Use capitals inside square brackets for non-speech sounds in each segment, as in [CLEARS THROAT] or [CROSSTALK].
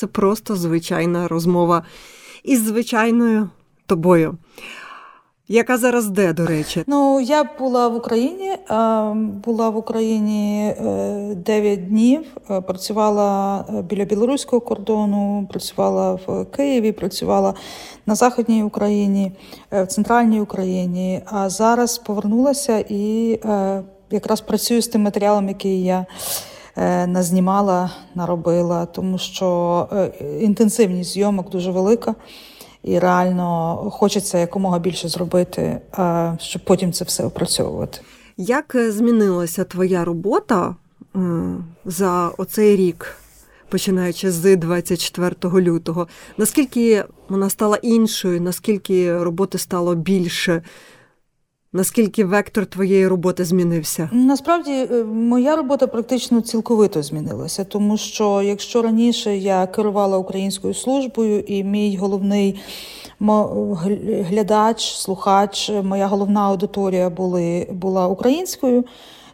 Це просто звичайна розмова із звичайною тобою. Яка зараз де, до речі? Ну, я була в Україні, була в Україні 9 е, днів, е, працювала е, біля білоруського кордону, працювала в Києві, працювала на Західній Україні, в центральній Україні. А зараз повернулася і якраз працюю з тим матеріалом, який я назнімала, наробила, тому що інтенсивність зйомок дуже велика і реально хочеться якомога більше зробити, щоб потім це все опрацьовувати. Як е, змінилася твоя робота е, за оцей рік, починаючи з 24 лютого? Наскільки вона стала іншою? Наскільки роботи стало більше? Наскільки вектор твоєї роботи змінився? Насправді е, моя робота практично цілковито змінилася, тому що якщо раніше я керувала українською службою, і мій головний глядач, слухач, моя головна аудиторія були, була українською,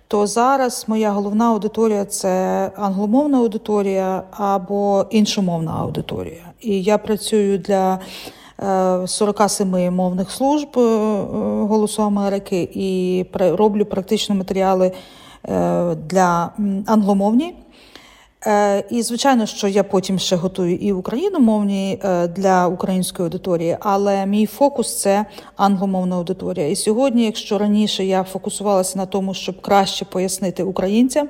то зараз моя головна аудиторія це англомовна аудиторія або іншомовна аудиторія. І я працюю для 47 е, мовних служб е, Голосу Америки і роблю практично матеріали е, для англомовні. І, звичайно, що я потім ще готую і україномовні для української аудиторії, але мій фокус це англомовна аудиторія. І сьогодні, якщо раніше я фокусувалася на тому, щоб краще пояснити українцям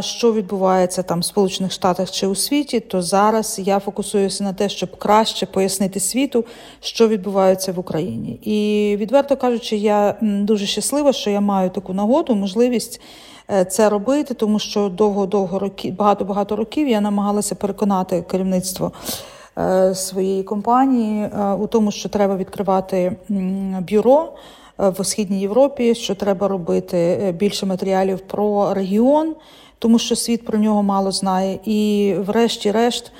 що відбувається там в Сполучених Штатах чи у світі, то зараз я фокусуюся на те, щоб краще пояснити світу, що відбувається в Україні. І відверто кажучи, я дуже щаслива, що я маю таку нагоду, можливість. Е, це робити, тому що довго-довго років, багато-багато років я намагалася переконати керівництво е, своєї компанії е, у тому, що треба відкривати бюро в східній Європі, що треба робити більше матеріалів про регіон тому що світ про нього мало знає. І, врешті-решт,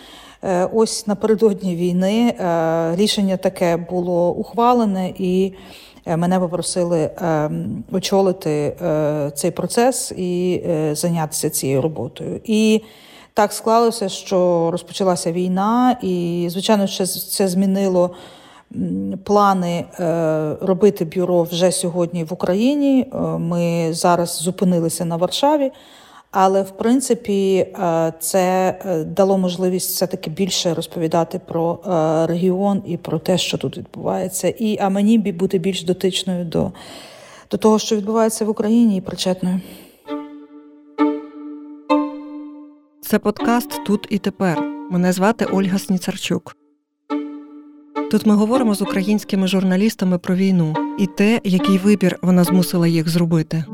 е, ось напередодні війни е, рішення таке було ухвалене, і е, мене попросили очолити цей процес і зайнятися цією роботою. І так склалося, що розпочалася війна, і, звичайно, це змінило. Плани робити бюро вже сьогодні в Україні. Ми зараз зупинилися на Варшаві, але в принципі е, це е, дало можливість все таки більше розповідати про е, регіон і про те, що тут відбувається, і а мені бути більш дотичною до, до того, що відбувається в Україні, і причетною. Це подкаст Тут і тепер. Мене звати Ольга Сніцарчук. Тут ми говоримо з українськими журналістами про війну і те, який вибір вона змусила їх зробити.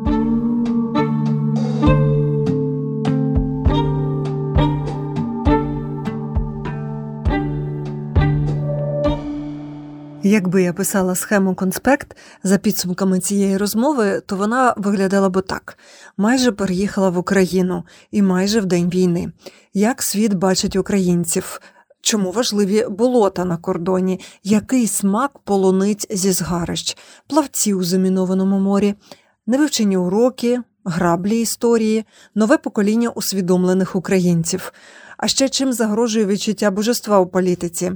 Якби я писала схему конспект за підсумками цієї розмови, то вона виглядала б так: майже переїхала в Україну і майже в день війни. Як світ бачить українців? Чому важливі болота на кордоні, який смак полуниць зі згарищ, плавці у замінованому морі, невивчені уроки, граблі історії, нове покоління усвідомлених українців. А ще чим загрожує відчуття божества у політиці?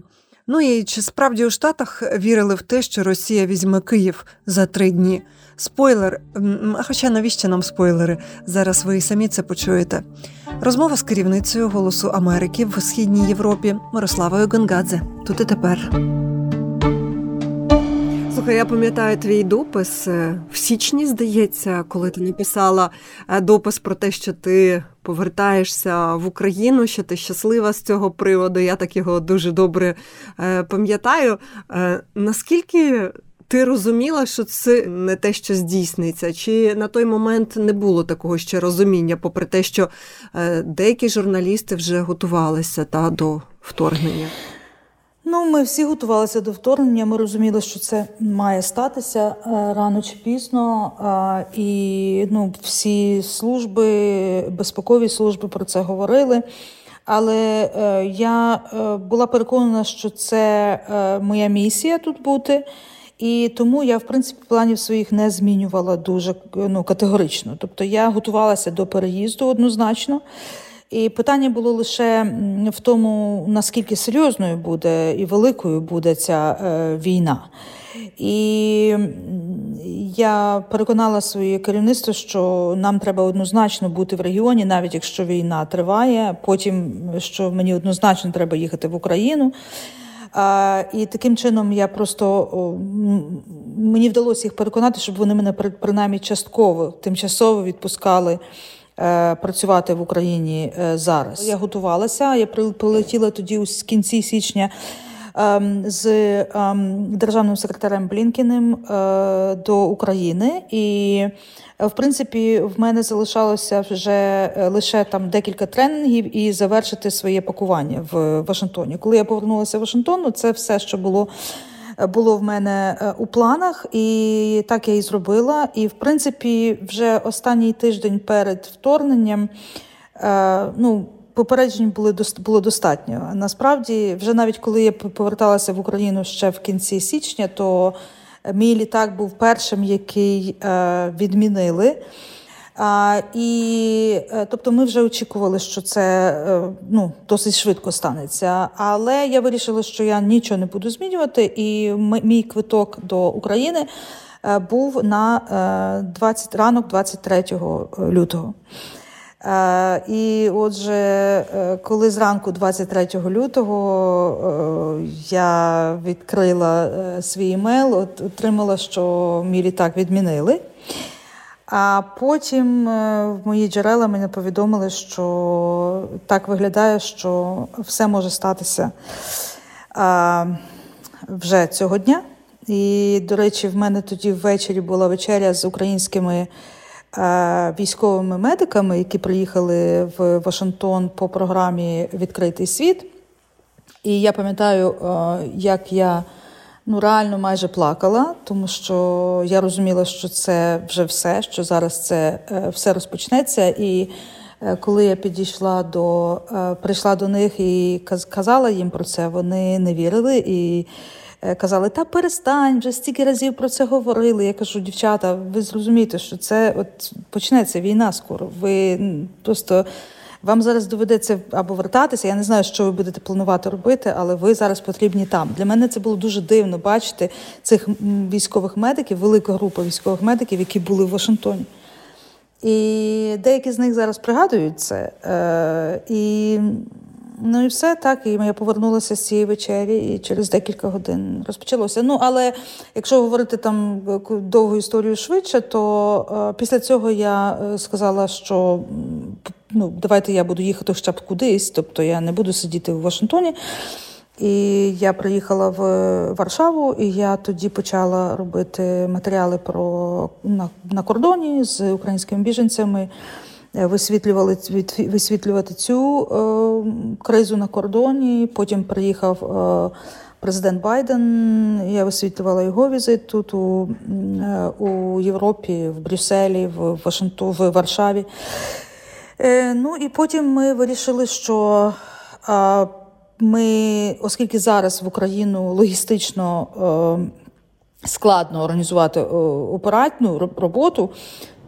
Ну і чи справді у Штатах вірили в те, що Росія візьме Київ за три дні? Спойлер, хоча навіщо нам спойлери? Зараз ви і самі це почуєте. Розмова з керівницею Голосу Америки в Східній Європі Мирославою Гонгадзе. Тут і тепер. Слухай, я пам'ятаю твій допис е, в січні, здається, коли ти написала е, допис про те, що ти повертаєшся в Україну, що ти щаслива з цього приводу. Я так його дуже добре е, пам'ятаю. Наскільки ти розуміла, що це не те, що здійсниться? Чи на той момент не було такого ще розуміння, попри те, що деякі журналісти вже готувалися та до вторгнення? Ну, ми всі готувалися до вторгнення. Ми розуміли, що це має статися е, рано чи пізно. І ну, всі служби, безпекові служби про це говорили. Але е, я е, була переконана, що це моя місія тут бути. І тому я, в принципі, планів своїх не змінювала дуже ну, категорично. Тобто я готувалася до переїзду однозначно. І питання було лише в тому, наскільки серйозною буде і великою буде ця е, війна. І я переконала своє керівництво, що нам треба однозначно бути в регіоні, навіть якщо війна триває. Потім що мені однозначно треба їхати в Україну. І таким чином я просто мені вдалося їх переконати, щоб вони мене принаймні частково тимчасово відпускали. Е, працювати в Україні е, зараз я готувалася. Я прилетіла тоді у кінці січня ем, з ем, державним секретарем Блінкіним е, до України і в принципі, в мене залишалося вже лише там декілька тренінгів і завершити своє пакування в Вашингтоні. Коли я повернулася в Вашингтон, ну, це все, що було. Е, було в мене е, у планах, і так я і зробила. І, в принципі, вже останній тиждень перед вторгненням ну, попереджень були було достатньо. Насправді, вже навіть коли я поверталася в Україну ще в кінці січня, то Мій літак був першим, який е, відмінили. І е, тобто ми вже очікували, що це е, ну, досить швидко станеться. Але я вирішила, що я нічого не буду змінювати, і мій квиток до України був на 20 ранок 23 лютого. Е, і отже, е, коли зранку, 23 лютого, е, я відкрила свій емейл, отримала, що мій літак відмінили. А потім в мої джерела мене повідомили, що так виглядає, що все може статися вже цього дня. І, до речі, в мене тоді ввечері була вечеря з українськими. Е, військовими медиками, які приїхали в Вашингтон по програмі Відкритий світ. І я пам'ятаю, е, як я ну, реально майже плакала, тому що я розуміла, що це вже все, що зараз це е, все розпочнеться. І коли я підійшла до прийшла до них і казала їм про це, вони не вірили. і Е, казали, та перестань, вже стільки разів про це говорили. Я кажу, дівчата, ви зрозумієте, що це от почнеться війна скоро. Ви просто вам зараз доведеться або вертатися. Я не знаю, що ви будете планувати робити, але ви зараз потрібні там. Для мене це було дуже дивно бачити цих військових медиків, велика група військових медиків, які були в Вашингтоні. І деякі з них зараз пригадують це. Е, і Ну і все так. І я повернулася з цієї вечері, і через декілька годин розпочалося. Ну, але якщо говорити там довгу історію швидше, то е, після цього я е, сказала, що ну, давайте я буду їхати хоча б кудись, тобто я не буду сидіти в Вашингтоні. І я приїхала в Варшаву, і я тоді почала робити матеріали про на, на кордоні з українськими біженцями. Е, висвітлювали висвітлювати цю е, кризу на кордоні. Потім приїхав е, президент Байден. Я висвітлювала його візит тут у у Європі, в Брюсселі, в Вашингтон, в Варшаві. Ну і потім ми вирішили, що ми, оскільки зараз в Україну логістично складно організувати оператну роботу,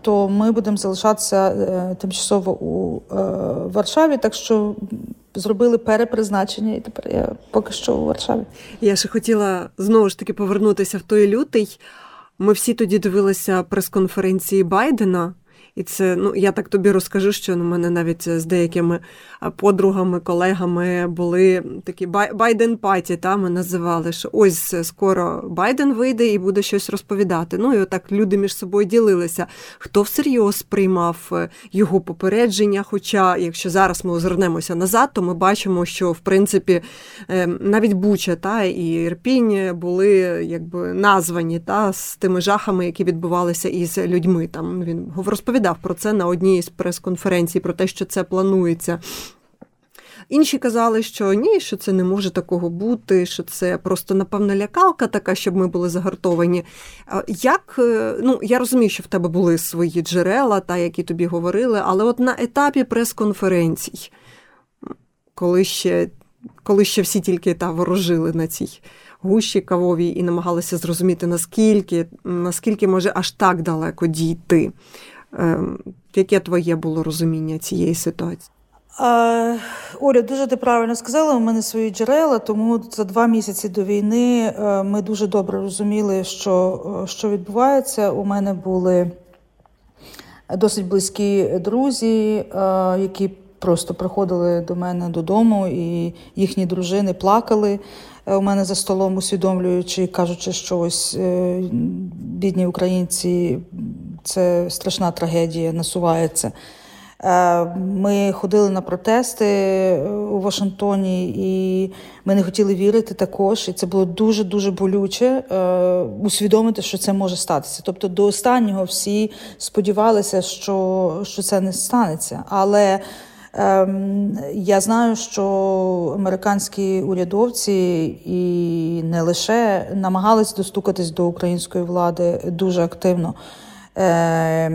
то ми будемо залишатися е, тимчасово у е, Варшаві. Так що зробили перепризначення, і тепер я поки що у Варшаві. Я ще хотіла знову ж таки повернутися в той лютий. Ми всі тоді дивилися прес-конференції Байдена. І це, ну я так тобі розкажу, що ну, мене навіть з деякими подругами, колегами були такі Байден паті, та ми називали, що ось скоро Байден вийде і буде щось розповідати. Ну і отак люди між собою ділилися. Хто всерйоз приймав е, його попередження? Хоча, якщо зараз ми озирнемося назад, то ми бачимо, що в принципі е, навіть Буча та і Ірпінь були якби названі та з тими жахами, які відбувалися із людьми. Там він розповідав розповідав про це на одній з прес-конференцій, про те, що це планується. Інші казали, що ні, що це не може такого бути, що це просто, напевно, лякалка така, щоб ми були загартовані. Як, е, ну, Я розумію, що в тебе були свої джерела, та, які тобі говорили, але от на етапі прес-конференцій, коли ще коли ще всі тільки та ворожили на цій гущі кавовій і намагалися зрозуміти, наскільки, наскільки може аж так далеко дійти. Ем, яке твоє було розуміння цієї ситуації? А, Оля, дуже ти правильно сказала. У мене свої джерела, тому за два місяці до війни е, ми дуже добре розуміли, що, е, що відбувається. У мене були досить близькі друзі, е, які просто приходили до мене додому, і їхні дружини плакали у мене за столом, усвідомлюючи, кажучи, що ось бідні українці, це страшна трагедія, насувається. Е, ми ходили на протести е, у Вашингтоні, і ми не хотіли вірити також. І це було дуже дуже болюче е, усвідомити, що це може статися. Тобто, до останнього всі сподівалися, що, що це не станеться. Але ем, я знаю, що американські урядовці і не лише намагались достукатись до української влади дуже активно. Е,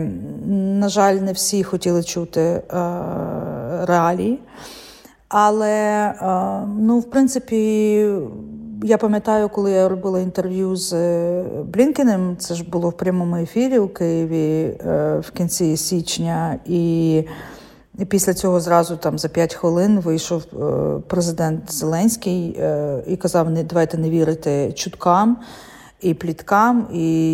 На жаль, не всі хотіли чути е, реалії. Але, е, ну, в принципі, я пам'ятаю, коли я робила інтерв'ю з Блінкенем, це ж було в прямому ефірі у Києві е, в кінці січня, і після цього зразу там за 5 хвилин вийшов е, президент Зеленський е, і казав: не давайте не вірити чуткам і пліткам, і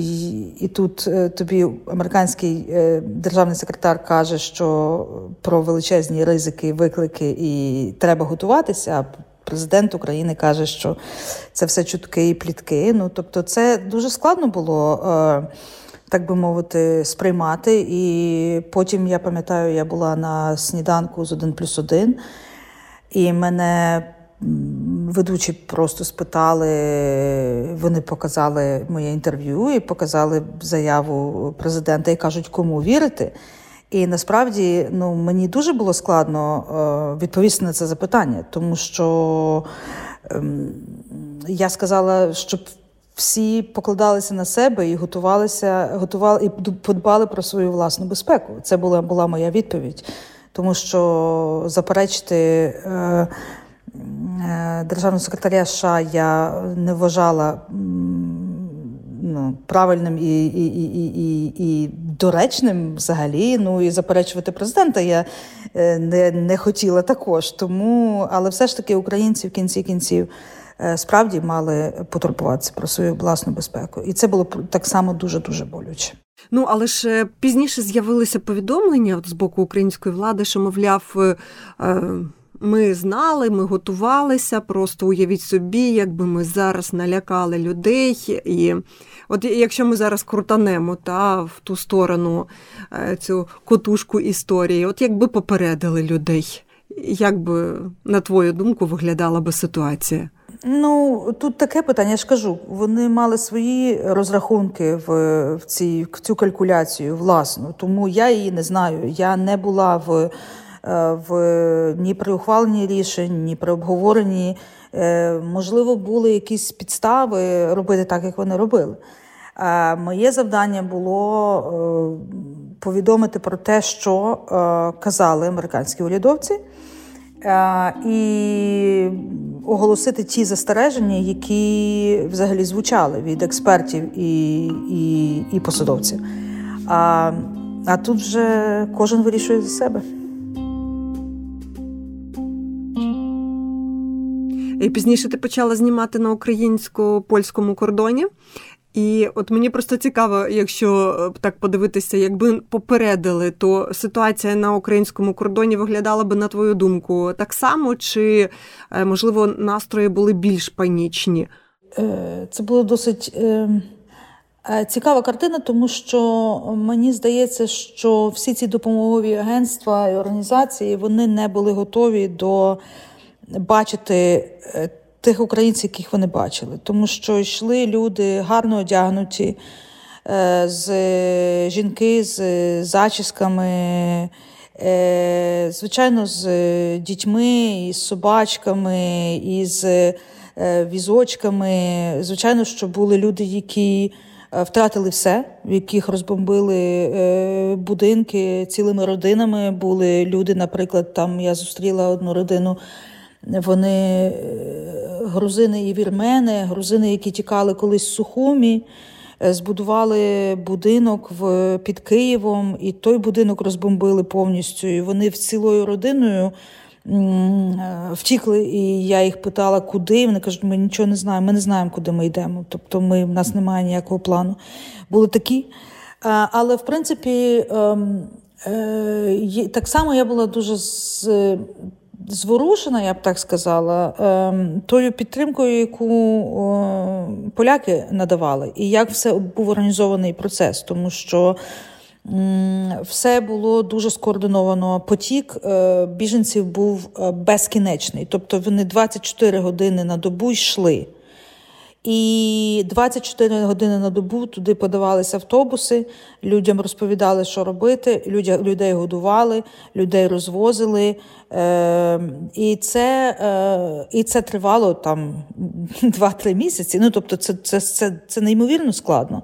і тут е, тобі американський е, державний секретар каже, що про величезні ризики, виклики і треба готуватися. а Президент України каже, що це все чутки і плітки. Ну тобто, це дуже складно було, е, так би мовити, сприймати. І потім я пам'ятаю, я була на сніданку з 1 плюс 1, і мене ведучі просто спитали, вони показали моє інтерв'ю і показали заяву президента і кажуть, кому вірити. І насправді ну, мені дуже було складно е, відповісти на це запитання, тому що е, я сказала, щоб всі покладалися на себе і готувалися, готували і подбали про свою власну безпеку. Це була була моя відповідь, тому що заперечити. Е, Е, державного секретаря США я не вважала ну, правильним і і, і, і, і доречним взагалі. Ну і заперечувати президента я е, не не хотіла також. Тому, але все ж таки українці в кінці кінців е, справді мали потурбуватися про свою власну безпеку. І це було так само дуже дуже болюче. Ну, але ж пізніше з'явилися повідомлення з боку української влади, що, мовляв, ми знали, ми готувалися, просто уявіть собі, якби ми зараз налякали людей. І от якщо ми зараз крутанемо та, в ту сторону е, цю котушку історії, от якби попередили людей, як би, на твою думку, виглядала би ситуація? Ну, тут таке питання, я ж кажу, вони мали свої розрахунки в в, цій, в цю калькуляцію власну, тому я її не знаю. Я не була в в ні при ухваленні рішень, ні при обговоренні. Е, можливо, були якісь підстави робити так, як вони робили. Моє завдання було е, повідомити про те, що казали американські урядовці, і оголосити ті застереження, які взагалі звучали від експертів і і, і посадовців. А, А тут вже кожен вирішує за себе. І пізніше ти почала знімати на українсько-польському кордоні. І от мені просто цікаво, якщо е, так подивитися, якби попередили, то ситуація на українському кордоні виглядала би, на твою думку, так само, чи, е, можливо, настрої були більш панічні? Е, це було досить цікава картина, тому що мені здається, що всі ці допомогові агентства і організації вони не були готові до бачити е, тих українців, яких вони бачили, тому що йшли люди гарно одягнуті, е, з жінки з зачісками, е, звичайно, з дітьми, із собачками, із візочками. Звичайно, що були люди, які втратили все, в яких розбомбили будинки цілими родинами. Були люди, наприклад, там я зустріла одну родину. Вони е, грузини і вірмени, грузини, які тікали колись з Сухумі. збудували будинок під Києвом, і той будинок розбомбили повністю. І вони цілою родиною втікли, і я їх питала, куди. Вони кажуть, ми нічого не знаємо, ми не знаємо, куди ми йдемо. Тобто ми, в нас немає ніякого плану. Були такі. Але в принципі, ем, е, так само я була дуже зворушена, я б так сказала, ем, тою підтримкою, яку поляки надавали, і як все був організований процес, тому що. Все було дуже скоординовано. Потік е, біженців був е, безкінечний, тобто вони 24 години на добу йшли. І 24 години на добу туди подавалися автобуси, людям розповідали, що робити, людей годували, людей розвозили. Е, І це е, і це тривало там [LAUGHS] 2-3 місяці. Ну, тобто, це, це, це, це неймовірно складно.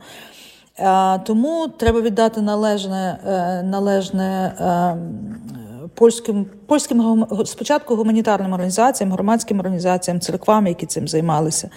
Е, тому треба віддати належне е, належне е, польським польським спочатку гуманітарним організаціям, громадським організаціям, церквам, які цим займалися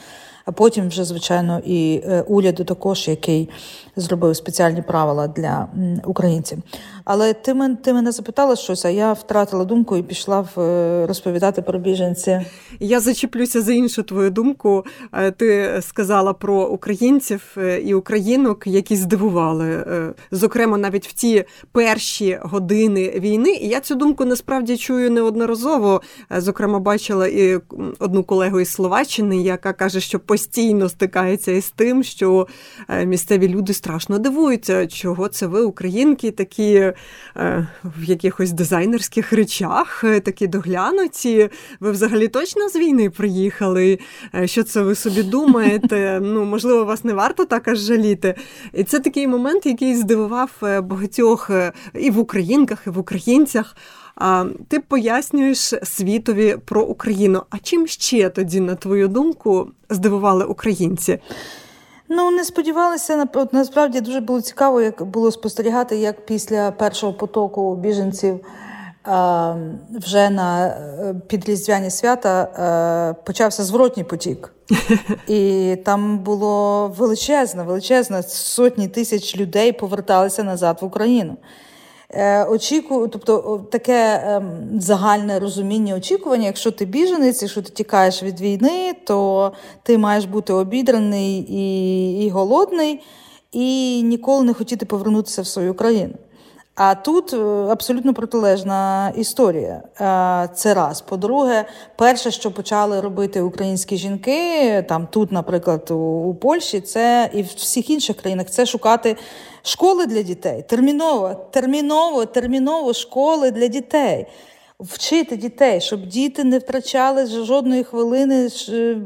а потім вже, звичайно, і е, уряду також, який зробив спеціальні правила для українців. Але ти мен, ти мене запитала щось, а я втратила думку і пішла в е, розповідати про біженці. Я зачеплюся за іншу твою думку. Е, ти сказала про українців і українок, які здивували, зокрема, навіть в ті перші години війни. І я цю думку насправді чую неодноразово. Зокрема, бачила і одну колегу із Словаччини, яка каже, що постійно стикається із тим, що е, місцеві люди страшно дивуються, чого це ви, українки, такі е, в якихось дизайнерських речах, е, такі доглянуті. Ви взагалі точно з війни приїхали? Що це ви собі думаєте? [LAUGHS] Ну, можливо, вас не варто так аж жаліти. І це такий момент, який здивував багатьох і в українках, і в українцях. А ти пояснюєш світові про Україну. А чим ще тоді, на твою думку, здивували українці? Ну, не сподівалися, насправді дуже було цікаво, як було спостерігати, як після першого потоку біженців вже на е, підріздвяні свята е, почався зворотній потік. [LAUGHS] І там було величезно, величезно, сотні тисяч людей поверталися назад в Україну. Е, очікую, тобто таке ем, загальне розуміння очікування. Якщо ти біженець, якщо ти тікаєш від війни, то ти маєш бути обідраний і, і голодний, і ніколи не хотіти повернутися в свою країну. А тут е, абсолютно протилежна історія. Е, це раз. По-друге, перше, що почали робити українські жінки, там тут, наприклад, у Польщі, це і в всіх інших країнах, це шукати школи для дітей. Терміново, терміново, терміново школи для дітей. Вчити дітей, щоб діти не втрачали жодної хвилини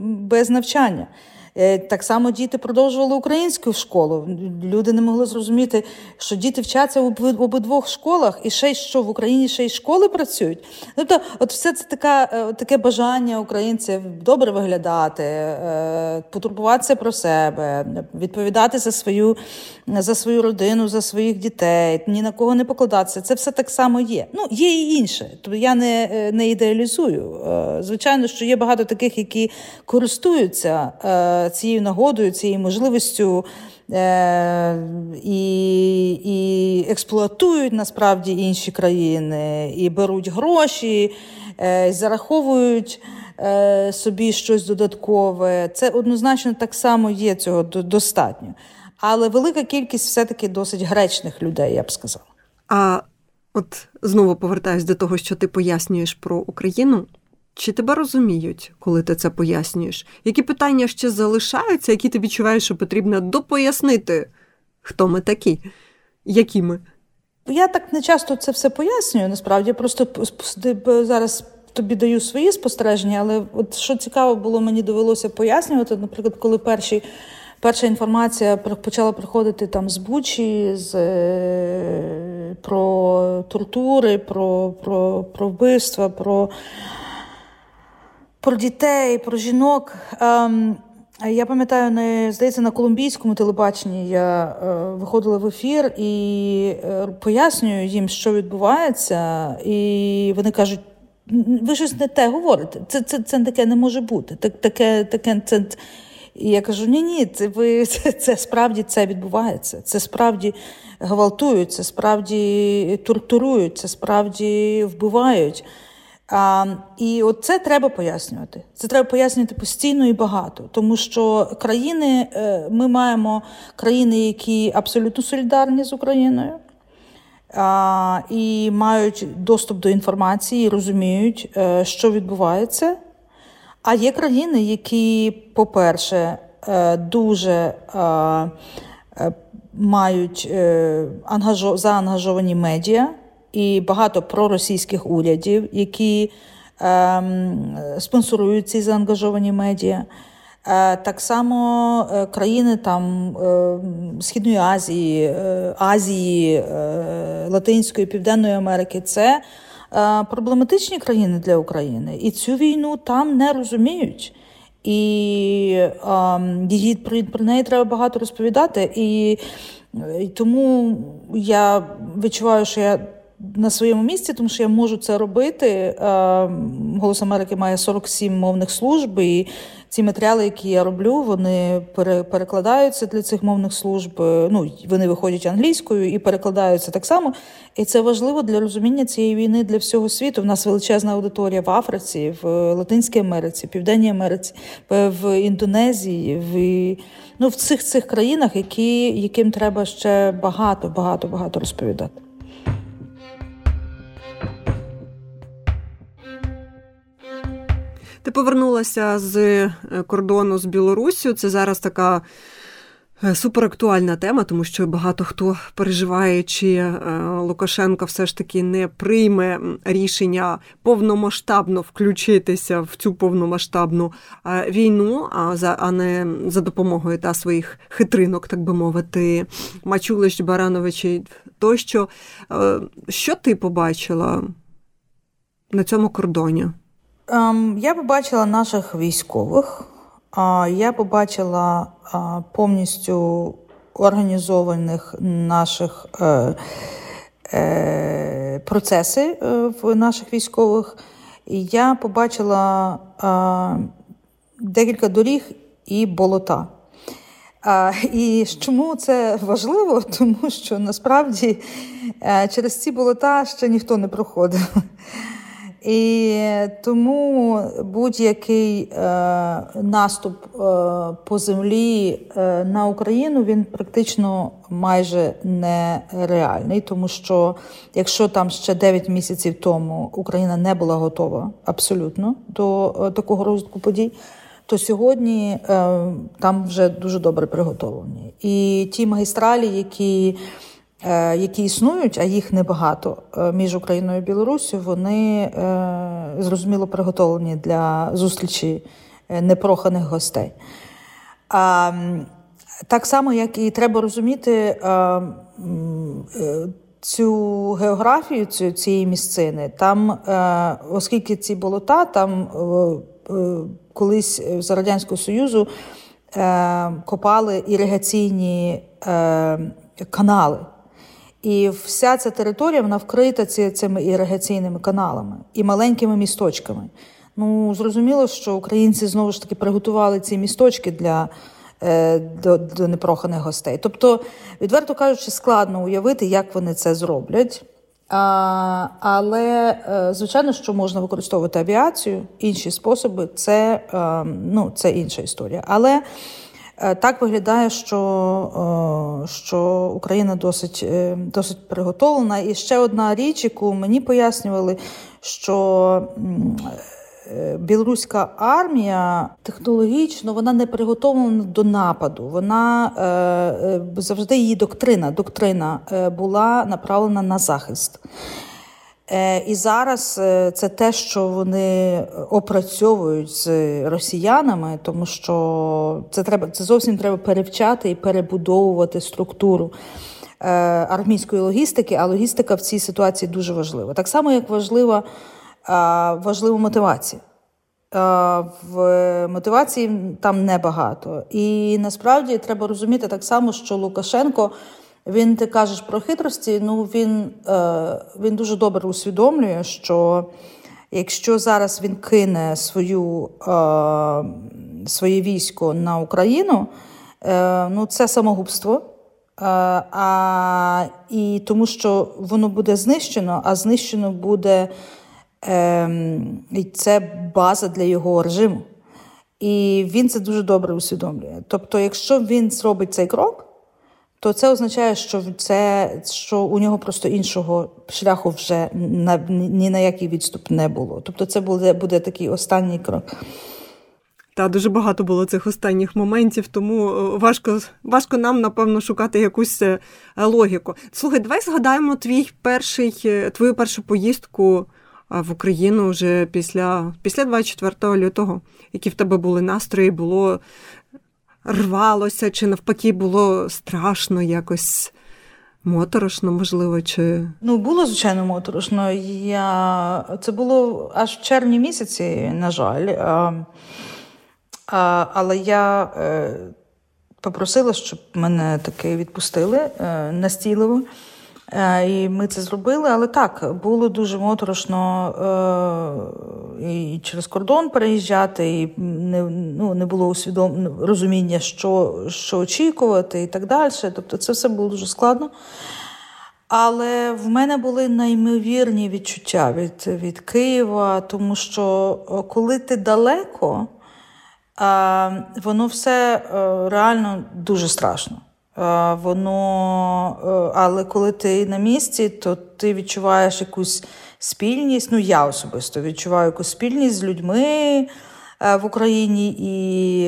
без навчання. Е, так само діти продовжували українську школу. Люди не могли зрозуміти, що діти вчаться в обидвох школах, і ще й що в Україні ще й школи працюють. Тобто, от все це така, е, таке бажання українців добре виглядати, е, потурбуватися про себе, відповідати за свою за свою родину, за своїх дітей, ні на кого не покладатися. Це все так само є. Ну, є і інше. Тобто я не не ідеалізую. Звичайно, що є багато таких, які користуються цією нагодою, цією можливістю е, і і експлуатують насправді інші країни, і беруть гроші, е, і зараховують е, собі щось додаткове. Це однозначно так само є цього достатньо. Але велика кількість все-таки досить гречних людей, я б сказала. А от знову повертаюсь до того, що ти пояснюєш про Україну. Чи тебе розуміють, коли ти це пояснюєш? Які питання ще залишаються, які ти відчуваєш, що потрібно допояснити, хто ми такі, які ми? Я так не часто це все пояснюю, насправді. просто зараз тобі даю свої спостереження, але от що цікаво було, мені довелося пояснювати, наприклад, коли перші. Перша інформація почала приходити там з Бучі, з, е, про тортури, про про, про вбивства, про про дітей, про жінок. Ем, я пам'ятаю, не здається, на колумбійському телебаченні я е, виходила в ефір і е, пояснюю їм, що відбувається, і вони кажуть: ви щось не те говорите. Це це, це таке не може бути. Так, таке, таке, це... І я кажу: ні, ні, це ви [LAUGHS] це, це справді це відбувається. Це справді гвалтують, це справді тортурують, це справді вбивають. А, І от це треба пояснювати. Це треба пояснювати постійно і багато, тому що країни, е, ми маємо країни, які абсолютно солідарні з Україною. А, І мають доступ до інформації, розуміють, е, що відбувається. А є країни, які, по-перше, е, дуже мають заангажовані медіа і багато проросійських урядів, які ем, спонсорують ці заангажовані медіа. Е, так само е, країни там е, Східної Азії, Азії, Латинської, Південної Америки це проблематичні країни для України. І цю війну там не розуміють. І ем, її про неї треба багато розповідати. І, і тому я відчуваю, що я на своєму місці, тому що я можу це робити. Голос Америки має 47 мовних служб, і ці матеріали, які я роблю, вони перекладаються для цих мовних служб. Ну вони виходять англійською і перекладаються так само. І це важливо для розуміння цієї війни для всього світу. У нас величезна аудиторія в Африці, в Латинській Америці, Південній Америці, в Індонезії, в ну в цих цих країнах, які яким треба ще багато, багато, багато розповідати. Ти повернулася з е, кордону з Білоруссю. Це зараз така е, суперактуальна тема, тому що багато хто переживає, чи е, Лукашенко все ж таки не прийме рішення повномасштабно включитися в цю повномасштабну війну, а за не за допомогою та своїх хитринок, так би мовити, Мачулич Барановичі тощо. Що ти побачила на цьому кордоні? Ем, я побачила наших військових, я побачила повністю організованих наших е, е, процеси е, в наших військових. Я побачила декілька доріг і болота. І чому це важливо? [LAUGHS] Тому що насправді через ці болота ще ніхто не проходив. І тому будь-який е, наступ е, по землі е, на Україну він практично майже нереальний, тому що якщо там ще 9 місяців тому Україна не була готова абсолютно до е, такого розвитку подій, то сьогодні е, там вже дуже добре приготовлені. І ті магістралі, які які існують, а їх небагато е, між Україною і Білоруссю, вони е, зрозуміло приготовлені для зустрічі непроханих гостей. Так само, як і треба розуміти цю географію цієї місцини, там, оскільки ці болота, там колись за Радянського Союзу копали іригаційні канали. І вся ця територія вона вкрита цими іригаційними каналами і маленькими місточками. Ну, зрозуміло, що українці знову ж таки приготували ці місточки для е, до, до непроханих гостей. Тобто, відверто кажучи, складно уявити, як вони це зроблять. А, Але, е, звичайно, що можна використовувати авіацію, інші способи це, е, ну, це інша історія. Але так виглядає, що е, що Україна досить е, досить приготовлена. І ще одна річ, яку мені пояснювали, що білоруська армія технологічно вона не приготовлена до нападу. Вона завжди її доктрина, доктрина була направлена на захист. Е, і зараз е, це те, що вони опрацьовують з росіянами, тому що це треба це зовсім треба перевчати і перебудовувати структуру е, армійської логістики. А логістика в цій ситуації дуже важлива. Так само, як важлива важлива мотивація. В мотивації там небагато. І насправді треба розуміти так само, що Лукашенко. Він ти кажеш про хитрості. Ну він, е, він дуже добре усвідомлює, що якщо зараз він кине свою е, своє військо на Україну, е, ну це самогубство. А, І тому що воно буде знищено, а знищено буде е, і це база для його режиму. І він це дуже добре усвідомлює. Тобто, якщо він зробить цей крок, то це означає, що це що у нього просто іншого шляху вже на ні на який відступ не було. Тобто, це буде, буде такий останній крок. Та дуже багато було цих останніх моментів, тому е, важко важко нам, напевно, шукати якусь е, логіку. Слухай, давай згадаємо твій перший, е, твою першу поїздку в Україну вже після після 24 лютого. Які в тебе були настрої, було рвалося, чи навпаки було страшно якось. Моторошно, можливо, чи. Ну, було, звичайно, моторошно. Я... Це було аж в червні місяці, на жаль. А... А, Але я е, попросила, щоб мене таки відпустили е, настійливо. Е, і ми це зробили. Але так, було дуже моторошно е, і через кордон переїжджати, і не ну, не було усвідом... розуміння, що, що очікувати, і так далі. Тобто, це все було дуже складно. Але в мене були неймовірні відчуття від, від Києва, тому що коли ти далеко воно все е, реально дуже страшно. Воно, е, Але коли ти на місці, то ти відчуваєш якусь спільність. Ну, я особисто відчуваю якусь спільність з людьми е, в Україні, і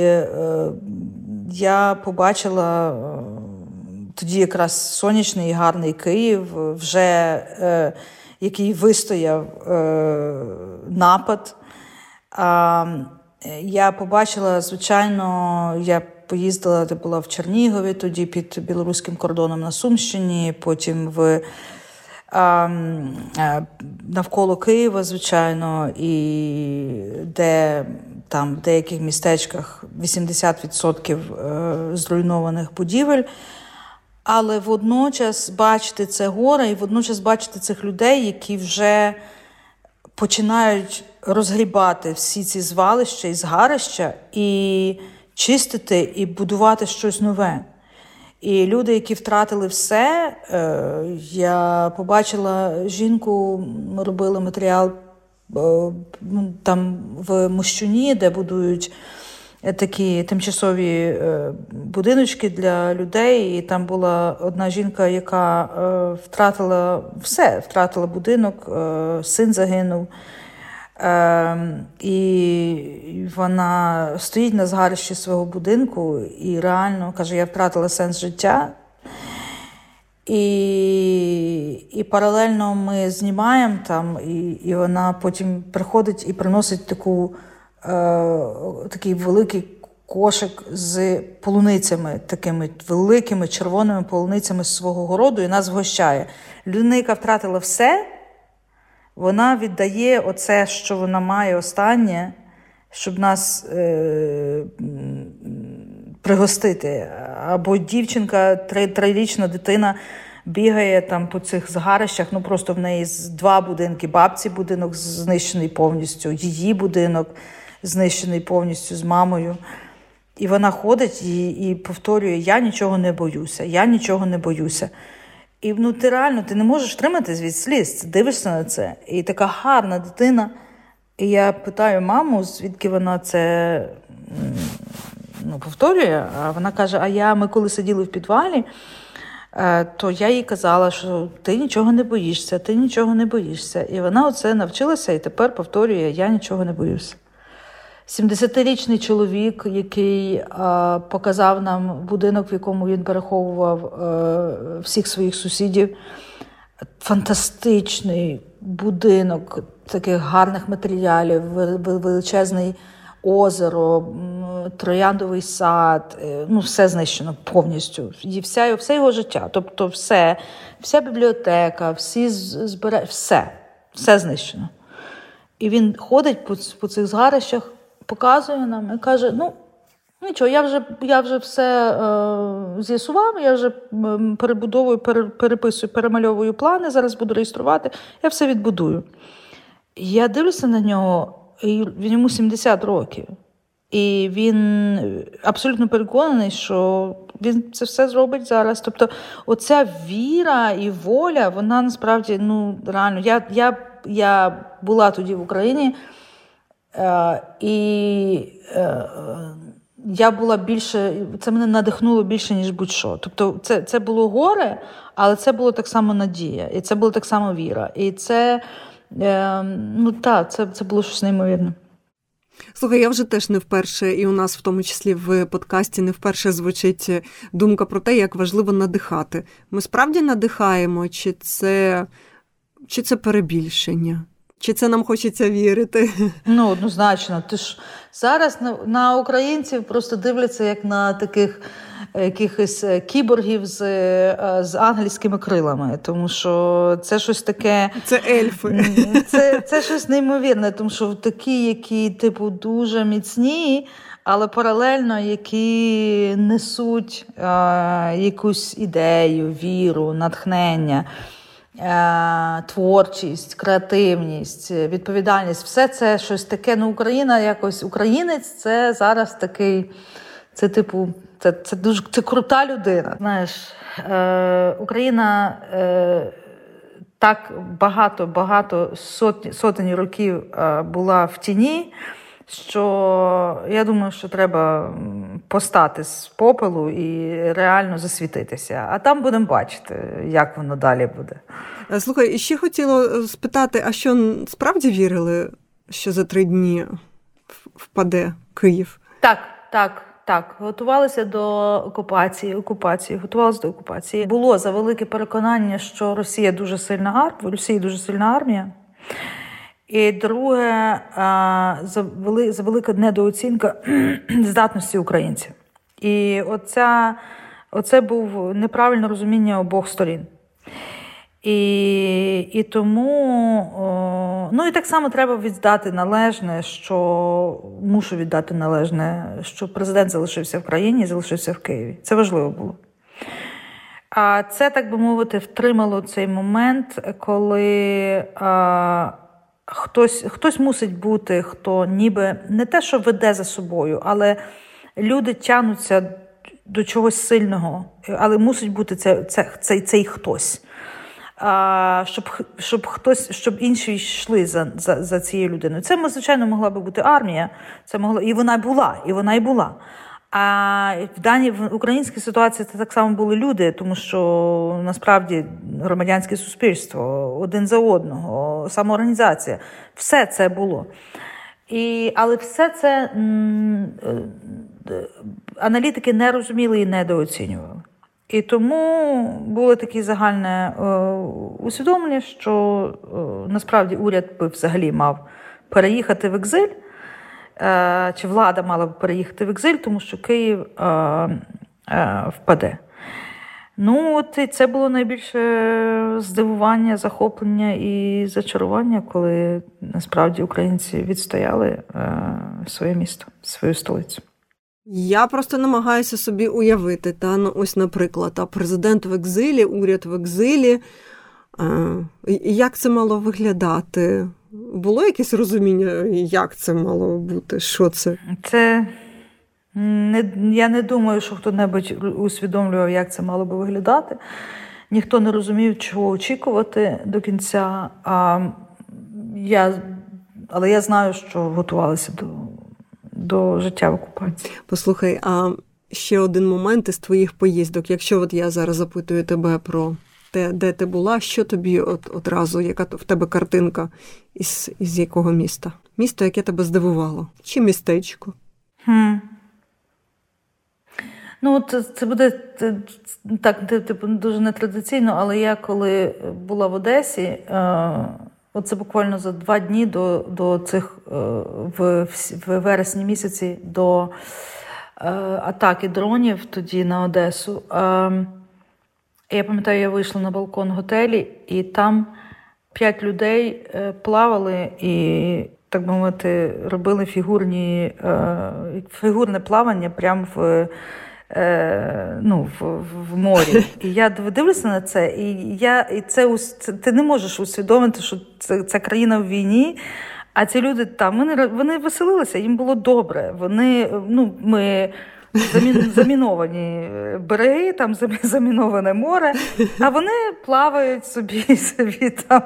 я побачила тоді якраз сонячний і гарний Київ, вже який вистояв напад. Я побачила, звичайно, я поїздила, де була в Чернігові, тоді під білоруським кордоном на Сумщині, потім в а, навколо Києва, звичайно, і де там в деяких містечках 80% е, зруйнованих будівель. Але водночас бачити це горе, і водночас бачити цих людей, які вже починають розгрібати всі ці звалища і згарища і чистити і будувати щось нове. І люди, які втратили все, е, я побачила жінку, ми робили матеріал е, ну, там в Мощуні, де будують такі тимчасові е, будиночки для людей. І там була одна жінка, яка втратила все, втратила будинок, син загинув. Ем, і вона стоїть на згарищі свого будинку і реально каже: я втратила сенс життя. І і паралельно ми знімаємо там, і і вона потім приходить і приносить таку, е, такий великий кошик з полуницями, такими великими червоними полуницями з свого городу, і нас вгощає. Людина, яка втратила все вона віддає оце, що вона має останнє, щоб нас е, пригостити. Або дівчинка, трирічна дитина бігає там по цих згарищах, ну просто в неї два будинки. Бабці будинок знищений повністю, її будинок знищений повністю з мамою. І вона ходить і, і повторює: Я нічого не боюся, я нічого не боюся. І ну, ти реально ти не можеш триматись від сліз, дивишся на це. І така гарна дитина. І я питаю маму, звідки вона це ну, повторює. А вона каже: А я ми коли сиділи в підвалі, е, то я їй казала, що ти нічого не боїшся, ти нічого не боїшся. І вона оце навчилася і тепер повторює: Я нічого не боюся. 70-річний чоловік, який а, показав нам будинок, в якому він переховував е, всіх своїх сусідів. Фантастичний будинок таких гарних матеріалів, величезний озеро, трояндовий сад, е, ну все знищено повністю. І вся, все його життя. Тобто, все, вся бібліотека, всі збира... все, все знищено. І він ходить по, по цих згарищах показує нам і каже: ну, нічого, я вже я вже все е, з'ясував, я вже перебудовую, переписую, перемальовую плани, зараз буду реєструвати, я все відбудую. Я дивлюся на нього, і він йому 70 років. І він абсолютно переконаний, що він це все зробить зараз. Тобто, оця віра і воля, вона насправді ну реально. Я я, я була тоді в Україні, і е, я була більше, це мене надихнуло більше, ніж будь-що. Тобто, це це було горе, але це було так само надія, і це було так само віра. І це е, ну так, це, це було щось неймовірне. Слухай, я вже теж не вперше, і у нас, в тому числі в подкасті, не вперше звучить думка про те, як важливо надихати. Ми справді надихаємо, чи це, чи це перебільшення? Чи це нам хочеться вірити? Ну, однозначно. Ти ж зараз на, на українців просто дивляться як на таких якихось е, кіборгів з е, з ангельськими крилами, тому що це щось таке. Це ельфи. Це це щось неймовірне, тому що такі, які, типу, дуже міцні, але паралельно які несуть а, якусь ідею, віру, натхнення. Творчість, креативність, відповідальність все це щось таке. Ну, Україна якось українець це зараз такий, це типу це це дуже це крута людина. Знаєш, е, Україна е, так багато, багато сотні сотень років е, була в тіні. Що я думаю, що треба постати з попелу і реально засвітитися. А там будемо бачити, як воно далі буде. Е, слухай, і ще хотіла е, спитати: а що справді вірили, що за три дні впаде Київ? Так, так. Так, готувалися до окупації, окупації, готувалися до окупації. Було за велике переконання, що Росія дуже сильна армія, Росії дуже сильна армія. І друге, за велика недооцінка [CLEARS THROAT] здатності українців. І оця, оце був неправильне розуміння обох сторін. І і тому, ну і так само треба віддати належне, що мушу віддати належне, що президент залишився в країні і залишився в Києві. Це важливо було. А це, так би мовити, втримало цей момент, коли хтось хтось мусить бути, хто ніби не те, що веде за собою, але люди тянуться до чогось сильного, але мусить бути це, це, цей, цей хтось щоб щоб хтось, щоб інші йшли за за, за цією людиною. Це, звичайно, могла би бути армія, це могла, і вона була, і вона і була. А в даній в українській ситуації це так само були люди, тому що насправді громадянське суспільство один за одного, самоорганізація, все це було. І, Але все це е, аналітики не розуміли і недооцінювали. І тому було таке загальне е, усвідомлення, що е, насправді уряд би взагалі мав переїхати в екзиль, чи влада мала б переїхати в екзиль, тому що Київ е, е, впаде. Ну, от і це було найбільше здивування, захоплення і зачарування, коли насправді українці відстояли е, своє місто, свою столицю. Я просто намагаюся собі уявити, та ну ось, наприклад, а президент в екзилі, уряд в екзилі. Як це мало виглядати? Було якесь розуміння, як це мало бути? Що це? Це не, я не думаю, що хто-небудь усвідомлював, як це мало би виглядати. Ніхто не розумів, чого очікувати до кінця. А я, Але я знаю, що готувалися до до життя в окупації. Послухай, а ще один момент із твоїх поїздок. Якщо от я зараз запитую тебе про те, де ти була, що тобі от одразу, яка в тебе картинка із із якого міста? Місто, яке тебе здивувало? Чи містечко? Хм. Ну, це, це буде так, типу, дуже нетрадиційно, але я коли була в Одесі. Е, Оце буквально за два дні до до цих е, в в вересні місяці до е, атаки дронів тоді на Одесу. Е, я пам'ятаю, я вийшла на балкон готелі, і там п'ять людей плавали і, так би мовити, робили фігурні, фігурне плавання прямо в е, ну, в, в морі. І я дивлюся на це, і я і це ти не можеш усвідомити, що це, це країна в війні. А ці люди там вони вони веселилися, їм було добре. Вони ну ми заміновані береги, там [LAUGHS] заміноване море, а вони плавають собі [LAUGHS] собі там.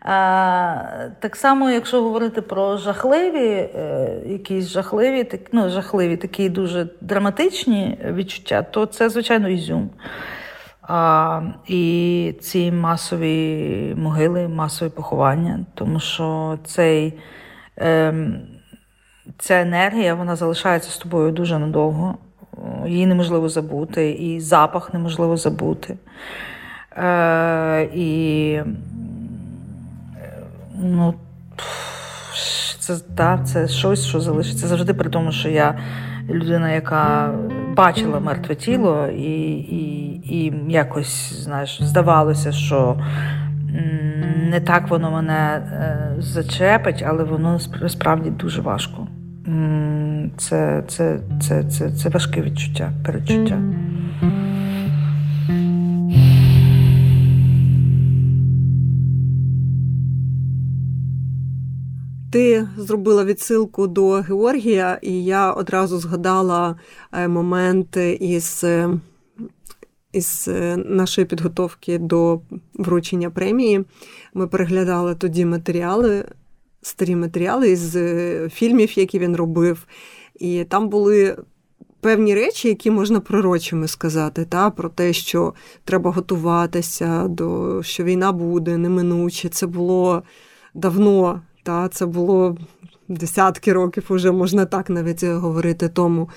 А, Так само, якщо говорити про жахливі, е, якісь жахливі, так, ну, жахливі, такі дуже драматичні відчуття, то це, звичайно, ізюм. А, І ці масові могили, масові поховання, тому що цей. Ем, ця енергія вона залишається з тобою дуже надовго. Її неможливо забути, і запах неможливо забути. Е, І ну, це да, це щось, що залишиться завжди, при тому, що я людина, яка бачила мертве тіло, і і, і якось знаєш, здавалося, що не так воно мене е, зачепить, але воно справді дуже важко. Це, це, це, це, Це важке відчуття, перечуття. Ти зробила відсилку до Георгія, і я одразу згадала е, момент із із е, нашої підготовки до вручення премії. Ми переглядали тоді матеріали, старі матеріали із е, фільмів, які він робив. І там були певні речі, які можна пророчими сказати, та, про те, що треба готуватися, до що війна буде неминуче. Це було давно. Та це було десятки років, уже можна так навіть говорити тому.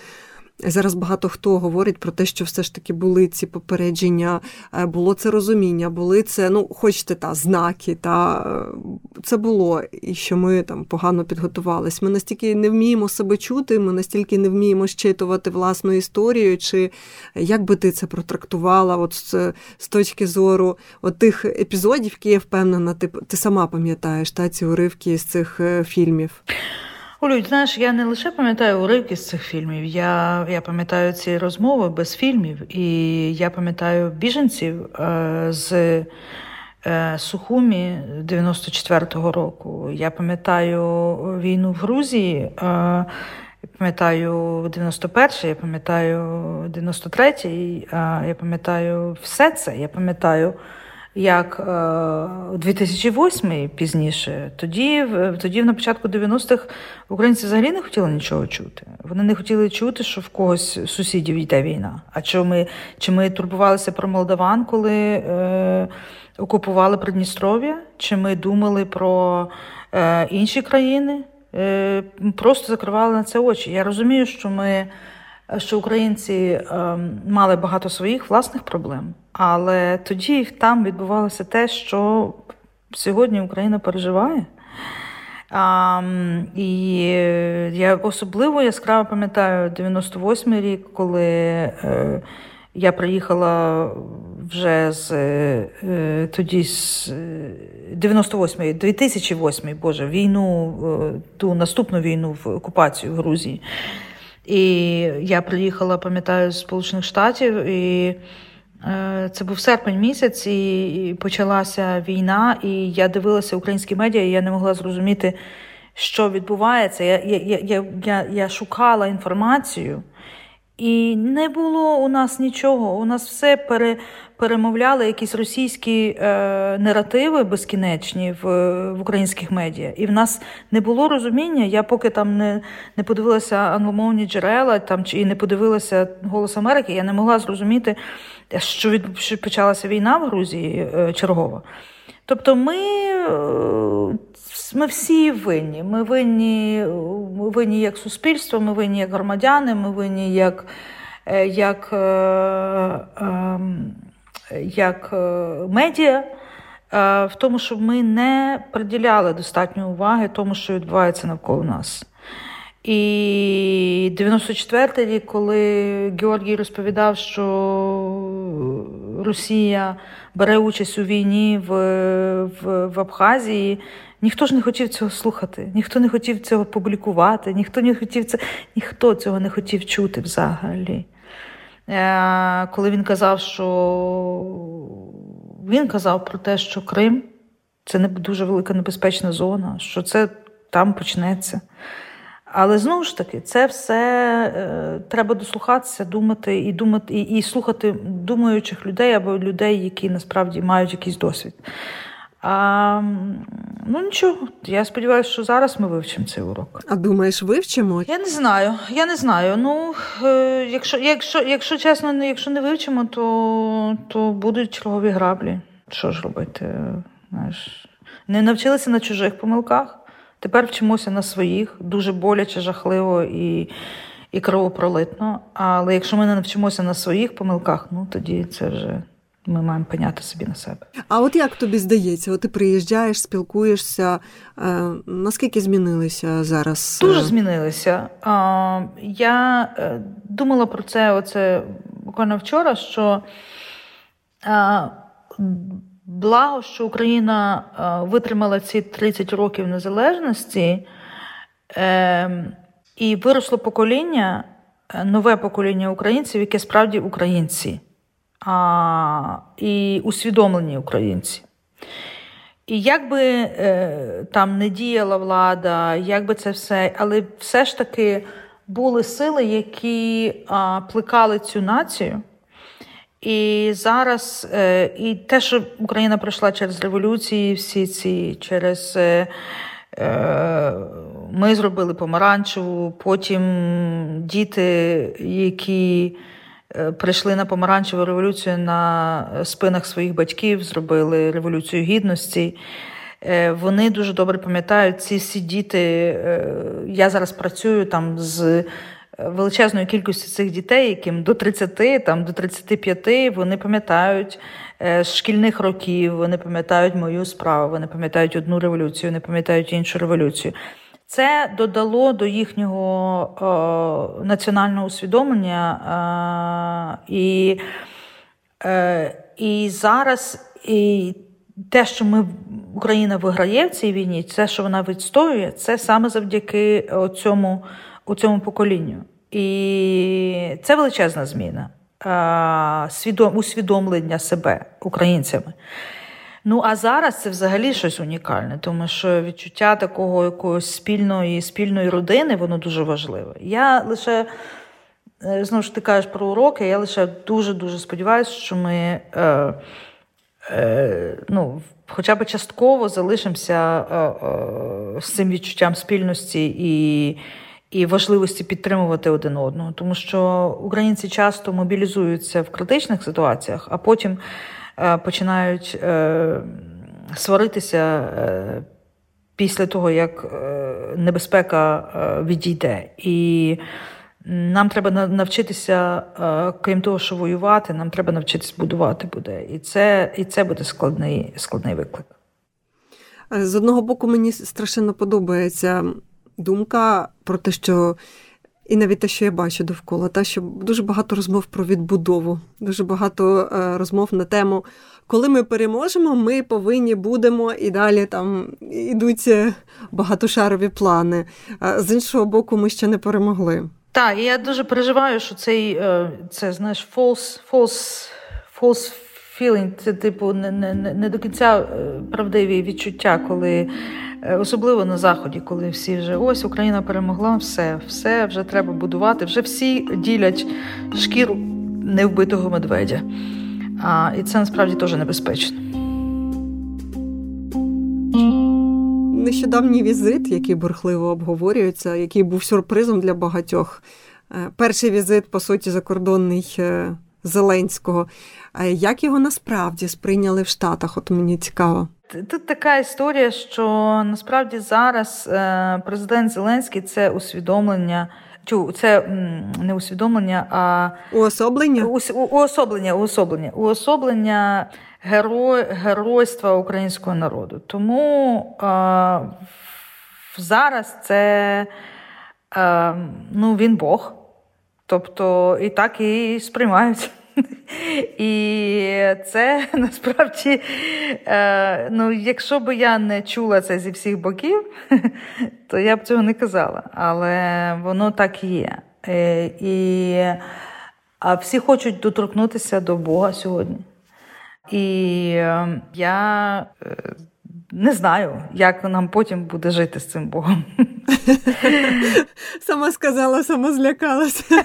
Зараз багато хто говорить про те, що все ж таки були ці попередження, е, було це розуміння, були це, ну, хочете, та знаки, та е, це було, і що ми там погано підготувались. Ми настільки не вміємо себе чути, ми настільки не вміємо щитувати власну історію, чи як би ти це протрактувала, от з, з точки зору от тих епізодів, які я впевнена, ти ти сама пам'ятаєш та ці уривки з цих е, фільмів. Олю, знаєш, я не лише пам'ятаю уривки з цих фільмів, я я пам'ятаю ці розмови без фільмів, і я пам'ятаю біженців е, з е, Сухумі 94-го року. Я пам'ятаю війну в Грузії. Е, Пам'ятаю 91-й, я пам'ятаю 93-й, е, я пам'ятаю все це. Я пам'ятаю як у 2008 пізніше, тоді тоді на початку 90-х українці взагалі не хотіли нічого чути. Вони не хотіли чути, що в когось сусідів йде війна. А чи ми чи ми турбувалися про Молдаван, коли е, окупували Придністров'я? Чи ми думали про е, інші країни? Е, Просто закривали на це очі. Я розумію, що ми що українці е, мали багато своїх власних проблем, але тоді там відбувалося те, що сьогодні Україна переживає. А, І я особливо яскраво пам'ятаю 98-й рік, коли е, я приїхала вже з е, тоді з 98-й, 2008-й, Боже, війну, е, ту наступну війну в окупацію в Грузії. І я приїхала, пам'ятаю, з Сполучених Штатів, і е, це був серпень місяць, і почалася війна, і я дивилася українські медіа, і я не могла зрозуміти, що відбувається. Я, я, я, я, Я шукала інформацію. І не було у нас нічого. У нас все пере, перемовляли якісь російські е, наративи безкінечні в в українських медіа. І в нас не було розуміння. Я поки там не не подивилася англомовні джерела там чи і не подивилася Голос Америки, я не могла зрозуміти, що від що почалася війна в Грузії е, чергова. Тобто ми е, ми всі винні. Ми винні ми винні як суспільство, ми винні як громадяни, ми винні як е, як, е, ем, як медіа. В тому, щоб ми не приділяли достатньо уваги тому, що відбувається навколо нас. І 94-й рік, коли Георгій розповідав, що Росія бере участь у війні в, в, в Абхазії, ніхто ж не хотів цього слухати, ніхто не хотів цього публікувати, ніхто не хотів це, ніхто цього не хотів чути взагалі. Е, Коли він казав, що він казав про те, що Крим це не дуже велика небезпечна зона, що це там почнеться. Але знову ж таки, це все е, треба дослухатися, думати і думати, і, і слухати думаючих людей або людей, які насправді мають якийсь досвід. А, Ну нічого, я сподіваюся, що зараз ми вивчимо цей урок. А думаєш, вивчимо? Я не знаю. Я не знаю. Ну, е, якщо якщо, якщо чесно, якщо не вивчимо, то то будуть чергові граблі. Що ж робити? Знаєш, Не навчилися на чужих помилках. Тепер вчимося на своїх, дуже боляче, жахливо і і кровопролитно. Але якщо ми не навчимося на своїх помилках, ну тоді це вже ми маємо пеняти собі на себе. А от як тобі здається, от ти приїжджаєш, спілкуєшся, е, наскільки змінилися зараз? Дуже змінилися. Е, я е, думала про це оце буквально вчора, що е, благо, що Україна е, витримала ці 30 років незалежності, е, і виросло покоління, е, нове покоління українців, яке справді українці а, і усвідомлені українці. І як би е, там не діяла влада, як би це все, але все ж таки були сили, які а, плекали цю націю. І зараз е, і те, що Україна пройшла через революції, всі ці через е, е, ми зробили помаранчеву, потім діти, які прийшли на помаранчеву революцію на спинах своїх батьків, зробили революцію гідності. Е, вони дуже добре пам'ятають ці всі діти. Е, я зараз працюю там з величезною кількістю цих дітей, яким до 30, там до 35, вони пам'ятають з шкільних років, вони пам'ятають мою справу, вони пам'ятають одну революцію, вони пам'ятають іншу революцію. Це додало до їхнього е, національного усвідомлення. Е, і е, і зараз і те, що ми Україна виграє в цій війні, те, що вона відстоює, це саме завдяки цьому, цьому поколінню. І це величезна зміна е, свідом, усвідомлення себе українцями. Ну а зараз це взагалі щось унікальне, тому що відчуття такого якоїсь спільної спільної родини воно дуже важливе. Я лише е, знову ж ти кажеш про уроки, я лише дуже-дуже сподіваюся, що ми е, е, ну, хоча б частково залишимося е, е, з цим відчуттям спільності і. І важливості підтримувати один одного, тому що українці часто мобілізуються в критичних ситуаціях, а потім починають е, сваритися е, після того, як небезпека відійде. І нам треба навчитися, крім того, що воювати, нам треба навчитися будувати буде. І це і це буде складний, складний виклик. З одного боку, мені страшенно подобається думка про те, що і навіть те, що я бачу довкола, та що дуже багато розмов про відбудову, дуже багато е, розмов на тему, коли ми переможемо, ми повинні будемо і далі там ідуть е, багатошарові плани. З іншого боку, ми ще не перемогли. Так, і я дуже переживаю, що цей е, це знаєш false, false, false feeling, це типу не, не, не до кінця правдиві відчуття, коли. Е, особливо на заході, коли всі вже ось Україна перемогла, все, все вже треба будувати. Вже всі ділять шкіру невбитого медведя. А, І це насправді теж небезпечно. Нещодавній візит, який бурхливо обговорюється, який був сюрпризом для багатьох. Е, перший візит, по суті, закордонний е, Зеленського. Як його насправді сприйняли в Штатах? От мені цікаво. Тут така історія, що насправді зараз е, президент Зеленський це усвідомлення. Це не усвідомлення, а уособлення уособлення, уособлення, уособлення герой, геройства українського народу. Тому а, зараз це а, ну, він Бог. Тобто і так і сприймають. І це [LAUGHS] насправді, е, ну, якщо б я не чула це зі всіх боків, [LAUGHS] то я б цього не казала. Але воно так і є. Е, і а всі хочуть доторкнутися до Бога сьогодні. І е, я не знаю, як нам потім буде жити з цим Богом. [LAUGHS] Сама сказала, сама злякалася.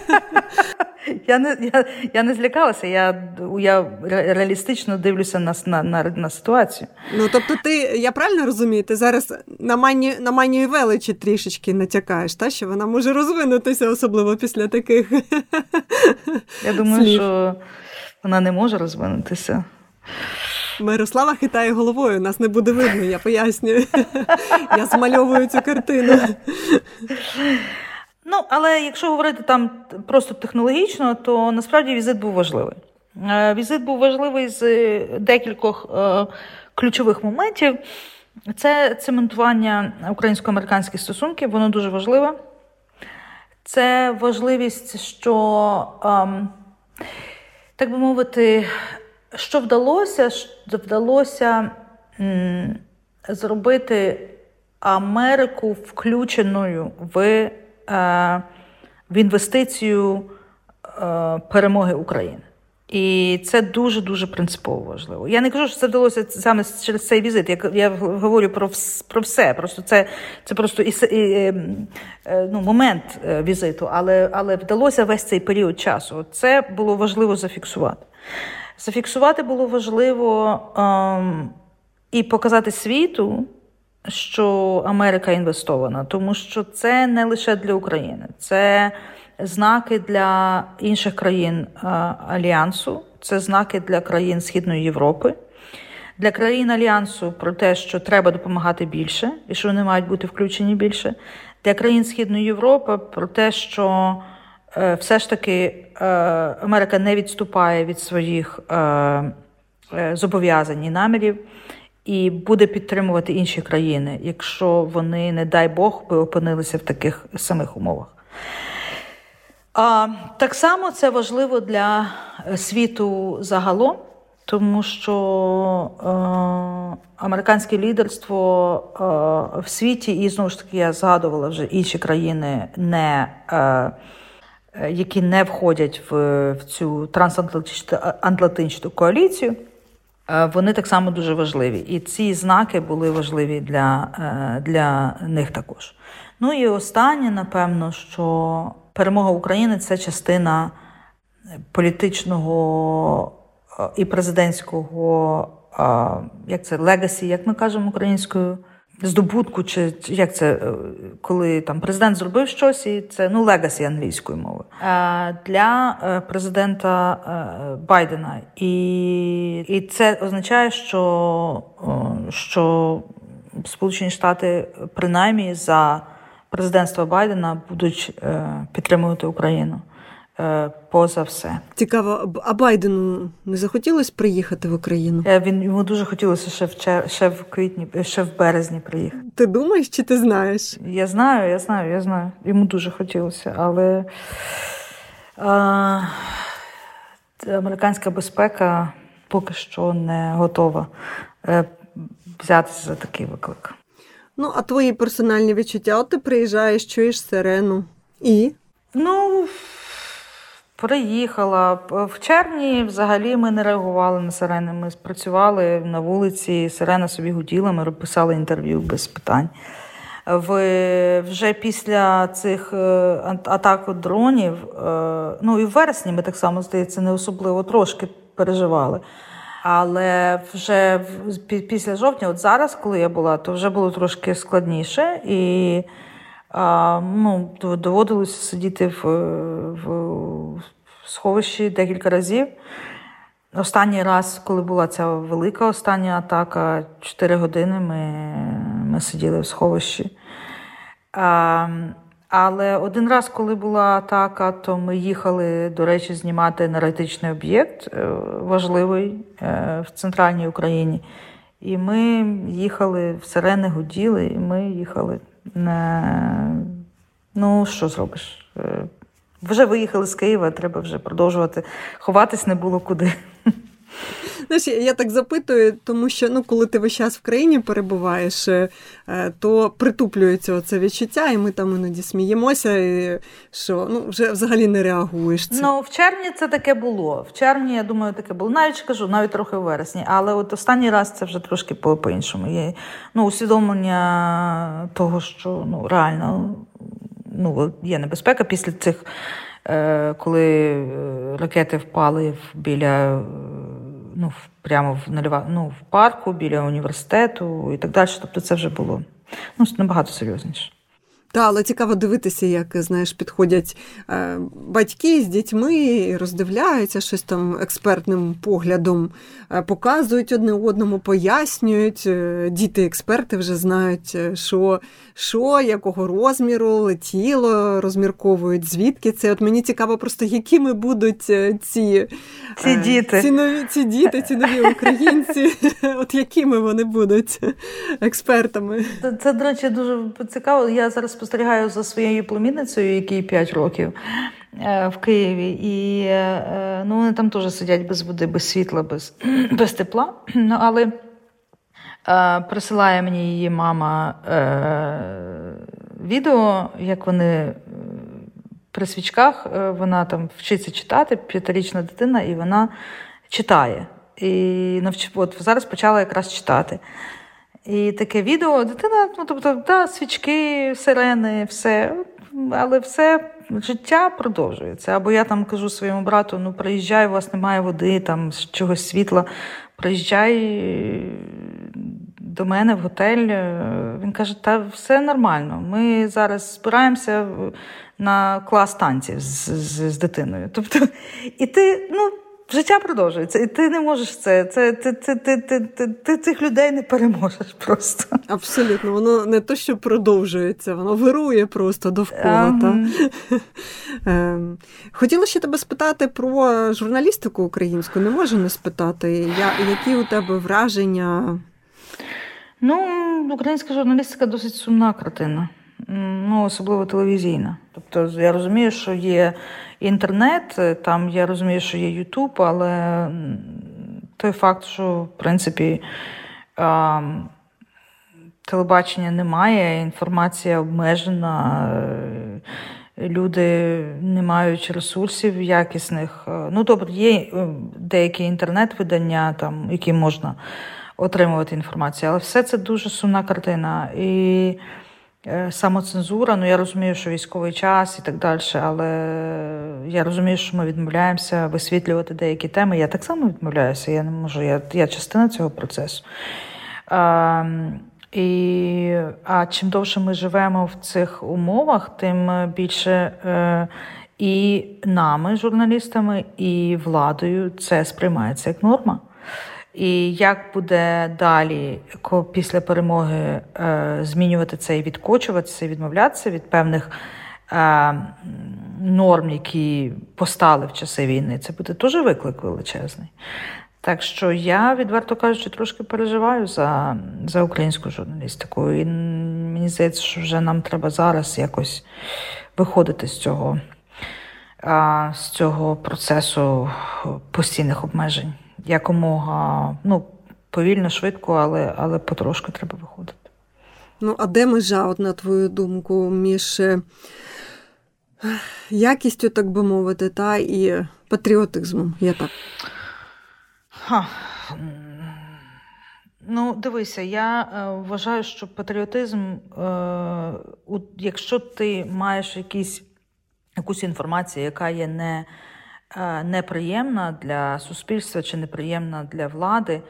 Я не я, я не злякалася, я я реалістично дивлюся на на, на, на ситуацію. Ну тобто, ти я правильно розумію, ти зараз на мані на манію величі трішечки натякаєш, та що вона може розвинутися, особливо після таких. Я думаю, [LAUGHS] слів. що вона не може розвинутися. Мирослава хитає головою, нас не буде видно, я пояснюю. Я змальовую цю картину. Ну, але якщо говорити там просто технологічно, то насправді візит був важливий. Е, візит був важливий з декількох е, ключових моментів. Це цементування українсько-американських стосунків, воно дуже важливе. Це важливість, що, ем, так би мовити, що вдалося, вдалося зробити Америку включеною в, е, в інвестицію е, перемоги України. І це дуже дуже принципово важливо. Я не кажу, що це вдалося саме через цей візит. Я я говорю про про все. Просто це це просто і, і, е, ну, момент візиту, але але вдалося весь цей період часу. Це було важливо зафіксувати. Зафіксувати було важливо ем, і показати світу, що Америка інвестована, тому що це не лише для України, це знаки для інших країн е, Альянсу, це знаки для країн Східної Європи. Для країн Альянсу про те, що треба допомагати більше і що вони мають бути включені більше. Для країн Східної Європи про те, що Е, все ж таки Америка не відступає від своїх е, зобов'язань і намірів і буде підтримувати інші країни, якщо вони, не дай Бог, би опинилися в таких самих умовах. А так само це важливо для світу загалом, тому що е, американське лідерство е, в світі, і знову ж таки я згадувала вже інші країни не. Е, Е, які не входять в, в цю трансатлантичну коаліцію, е, вони так само дуже важливі. І ці знаки були важливі для, е, для них також. Ну і останнє, напевно, що перемога України це частина політичного і президентського, як це legacy, як ми кажемо українською здобутку, чи як це, е, коли там президент зробив щось, і це ну legacy англійською мовою для е, президента е, Байдена. І і це означає, що, що Сполучені Штати принаймні за президентства Байдена будуть підтримувати Україну. Е, поза все. Цікаво, а Байдену не захотілося приїхати в Україну? Е, він йому дуже хотілося ще в чер... ще в квітні, ще в березні приїхати. Ти думаєш, чи ти знаєш? Я знаю, я знаю, я знаю. Йому дуже хотілося, але а, американська безпека поки що не готова е, взятися за такий виклик. Ну, а твої персональні відчуття? От ти приїжджаєш, чуєш сирену і? Ну. Приїхала в червні. Взагалі ми не реагували на сирени. Ми спрацювали на вулиці. Сирена собі гуділа. Ми писали інтерв'ю без питань. В, Вже після цих е, атак дронів, е, ну і в вересні ми так само здається, не особливо трошки переживали. Але вже після жовтня, от зараз, коли я була, то вже було трошки складніше і а, ну, доводилося сидіти в, в сховищі декілька разів. Останній раз, коли була ця велика остання атака, 4 години ми ми сиділи в сховищі. А, Але один раз, коли була атака, то ми їхали, до речі, знімати енергетичний об'єкт е, важливий е, в центральній Україні. І ми їхали в сирени, гуділи, і ми їхали Ну, що зробиш? Вже виїхали з Києва, треба вже продовжувати. Ховатись не було куди. Знаєш, я так запитую, тому що ну, коли ти весь час в країні перебуваєш, е, то притуплюється це відчуття, і ми там іноді сміємося, і що ну, вже взагалі не реагуєш. Це. Ну, в червні це таке було. В червні, я думаю, таке було. Навіть кажу, навіть трохи в вересні. Але от останній раз це вже трошки по-іншому. Є ну, усвідомлення того, що ну, реально ну, є небезпека після цих. Е, коли е, ракети впали біля ну, прямо в нульова, ну, в парку, біля університету і так далі. Тобто це вже було ну, набагато серйозніше. Та, але цікаво дивитися, як знаєш, підходять е, батьки з дітьми, роздивляються щось там експертним поглядом, е, показують одне одному, пояснюють. Е, Діти-експерти вже знають, що, що, якого розміру летіло, розмірковують, звідки це. От мені цікаво, просто якими будуть е, ці ці діти, ці нові ці діти, ці нові українці, [LAUGHS] от якими вони будуть експертами. Це до речі, дуже цікаво. Я зараз спостерігаю за своєю племінницею, якій 5 років е, в Києві, і е, ну, вони там теж сидять без води, без світла, без [CLEARS THROAT] без тепла. Ну, Але е, присилає мені її мама відео, як вони. При свічках вона там вчиться читати, п'ятирічна дитина, і вона читає. І навч... от зараз почала якраз читати. І таке відео, дитина, ну тобто, да, свічки, сирени, все, але все життя продовжується. Або я там кажу своєму брату: ну приїжджай, у вас немає води, там чогось світла, приїжджай до мене в готель. Він каже: та все нормально. Ми зараз збираємося на клас танців з, з, з дитиною. Тобто, і ти, ну життя продовжується, і ти не можеш це. Це ти, ти, ти, ти, ти, ти цих людей не переможеш просто. Абсолютно, воно не то, що продовжується, воно вирує просто довкола. Um... Та. [LAUGHS] Хотіла ще тебе спитати про журналістику українську. Не можу не спитати, Я, які у тебе враження? Ну, українська журналістика досить сумна картина, ну, особливо телевізійна. Тобто я розумію, що є інтернет, е, там я розумію, що є Ютуб, але той факт, що в принципі телебачення немає, інформація обмежена, е, люди не мають ресурсів якісних. Е, ну, добре, є деякі інтернет-видання, там, які можна отримувати інформацію, але все це дуже сумна картина. І самоцензура. Ну я розумію, що військовий час і так далі, але я розумію, що ми відмовляємося висвітлювати деякі теми. Я так само відмовляюся. Я не можу, я я частина цього процесу. А, і, А чим довше ми живемо в цих умовах, тим більше е, і нами, журналістами, і владою це сприймається як норма. І як буде далі після перемоги е, змінювати це і відкочуватися, і відмовлятися від певних е, норм, які постали в часи війни, це буде дуже виклик величезний. Так що я, відверто кажучи, трошки переживаю за за українську журналістику. І мені здається, що вже нам треба зараз якось виходити з цього, з цього процесу постійних обмежень якомога ну, повільно, швидко, але але потрошки треба виходити. Ну, а де межа, от на твою думку, між е, якістю, так би мовити, та і патріотизмом? Я так. Ха. Ну, дивися, я е, вважаю, що патріотизм, е, якщо ти маєш якісь, якусь інформацію, яка є не неприємна для суспільства чи неприємна для влади,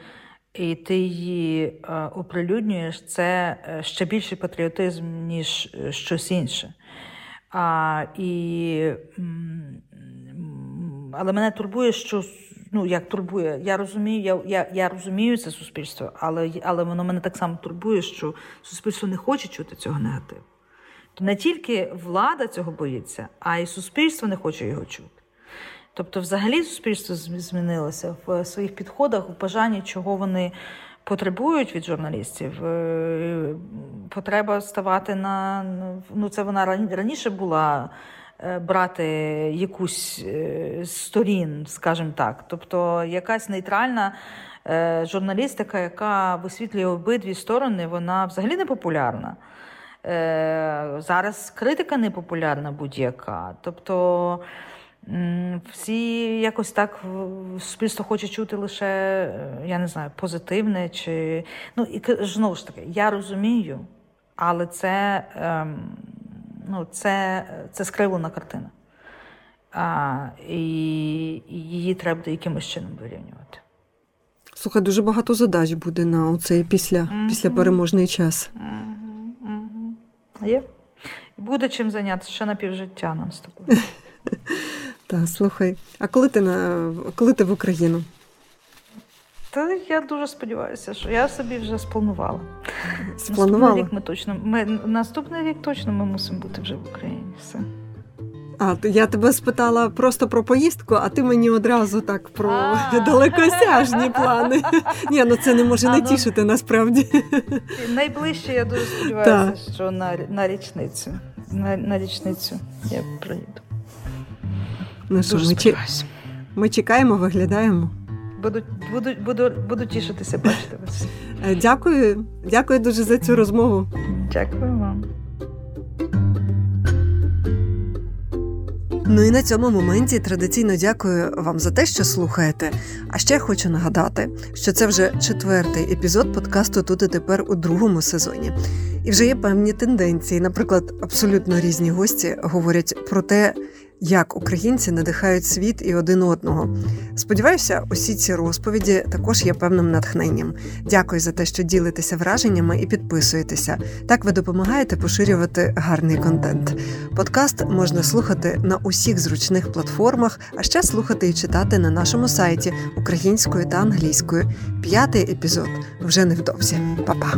і ти її е, оприлюднюєш, це е, ще більший патріотизм, ніж щось інше. А, і, Але мене турбує, що ну як турбує, я розумію, я я, я розумію це суспільство, але але воно мене так само турбує, що суспільство не хоче чути цього негативу. Не тільки влада цього боїться, а й суспільство не хоче його чути. Тобто, взагалі, суспільство змінилося в своїх підходах, в бажанні, чого вони потребують від журналістів. Е, потреба ставати на ну, це вона раніше була. е, брати якусь е, з сторін, скажімо так. Тобто якась нейтральна е, журналістика, яка висвітлює обидві сторони, вона взагалі не популярна. Е, Зараз критика не популярна будь-яка. Тобто всі якось так суспільство хоче чути лише, е, я не знаю, позитивне чи. Ну, і знову ж таки, я розумію, але це, ем, ну, це, це скривлена картина. А, і, і її треба якимось чином вирівнювати. Слухай, дуже багато задач буде на оцей після, Мгм. після переможний час. Мгм, мгм. Є. Буде чим зайнятися ще на півжиття нам з тобою. [LAUGHS] Так, слухай. А коли ти на коли ти в Україну? Та я дуже сподіваюся, що я собі вже спланувала. Спланувала? Наступний рік ми точно. Ми, наступний рік точно ми мусимо бути вже в Україні. Все. А, то я тебе спитала просто про поїздку, а ти мені одразу так про [LAUGHS] далекосяжні плани. [LAUGHS] Ні, ну це не може не ну. тішити насправді. Найближче я дуже сподіваюся, що на, на річницю. На, на річницю я приїду. Ну що, Дуже ми, чі- ми чекаємо, виглядаємо. Буду, буду, буду, буду тішитися, бачити вас. Е, Дякую, дякую дуже за цю розмову. Дякую вам. Ну і на цьому моменті традиційно дякую вам за те, що слухаєте. А ще хочу нагадати, що це вже четвертий епізод подкасту Тут і тепер у другому сезоні. І вже є певні тенденції. Наприклад, абсолютно різні гості говорять про те, як українці надихають світ і один одного. Сподіваюся, усі ці розповіді також є певним натхненням. Дякую за те, що ділитеся враженнями і підписуєтеся. Так ви допомагаєте поширювати гарний контент. Подкаст можна слухати на усіх зручних платформах, а ще слухати і читати на нашому сайті українською та англійською. П'ятий епізод вже невдовзі. Па-па!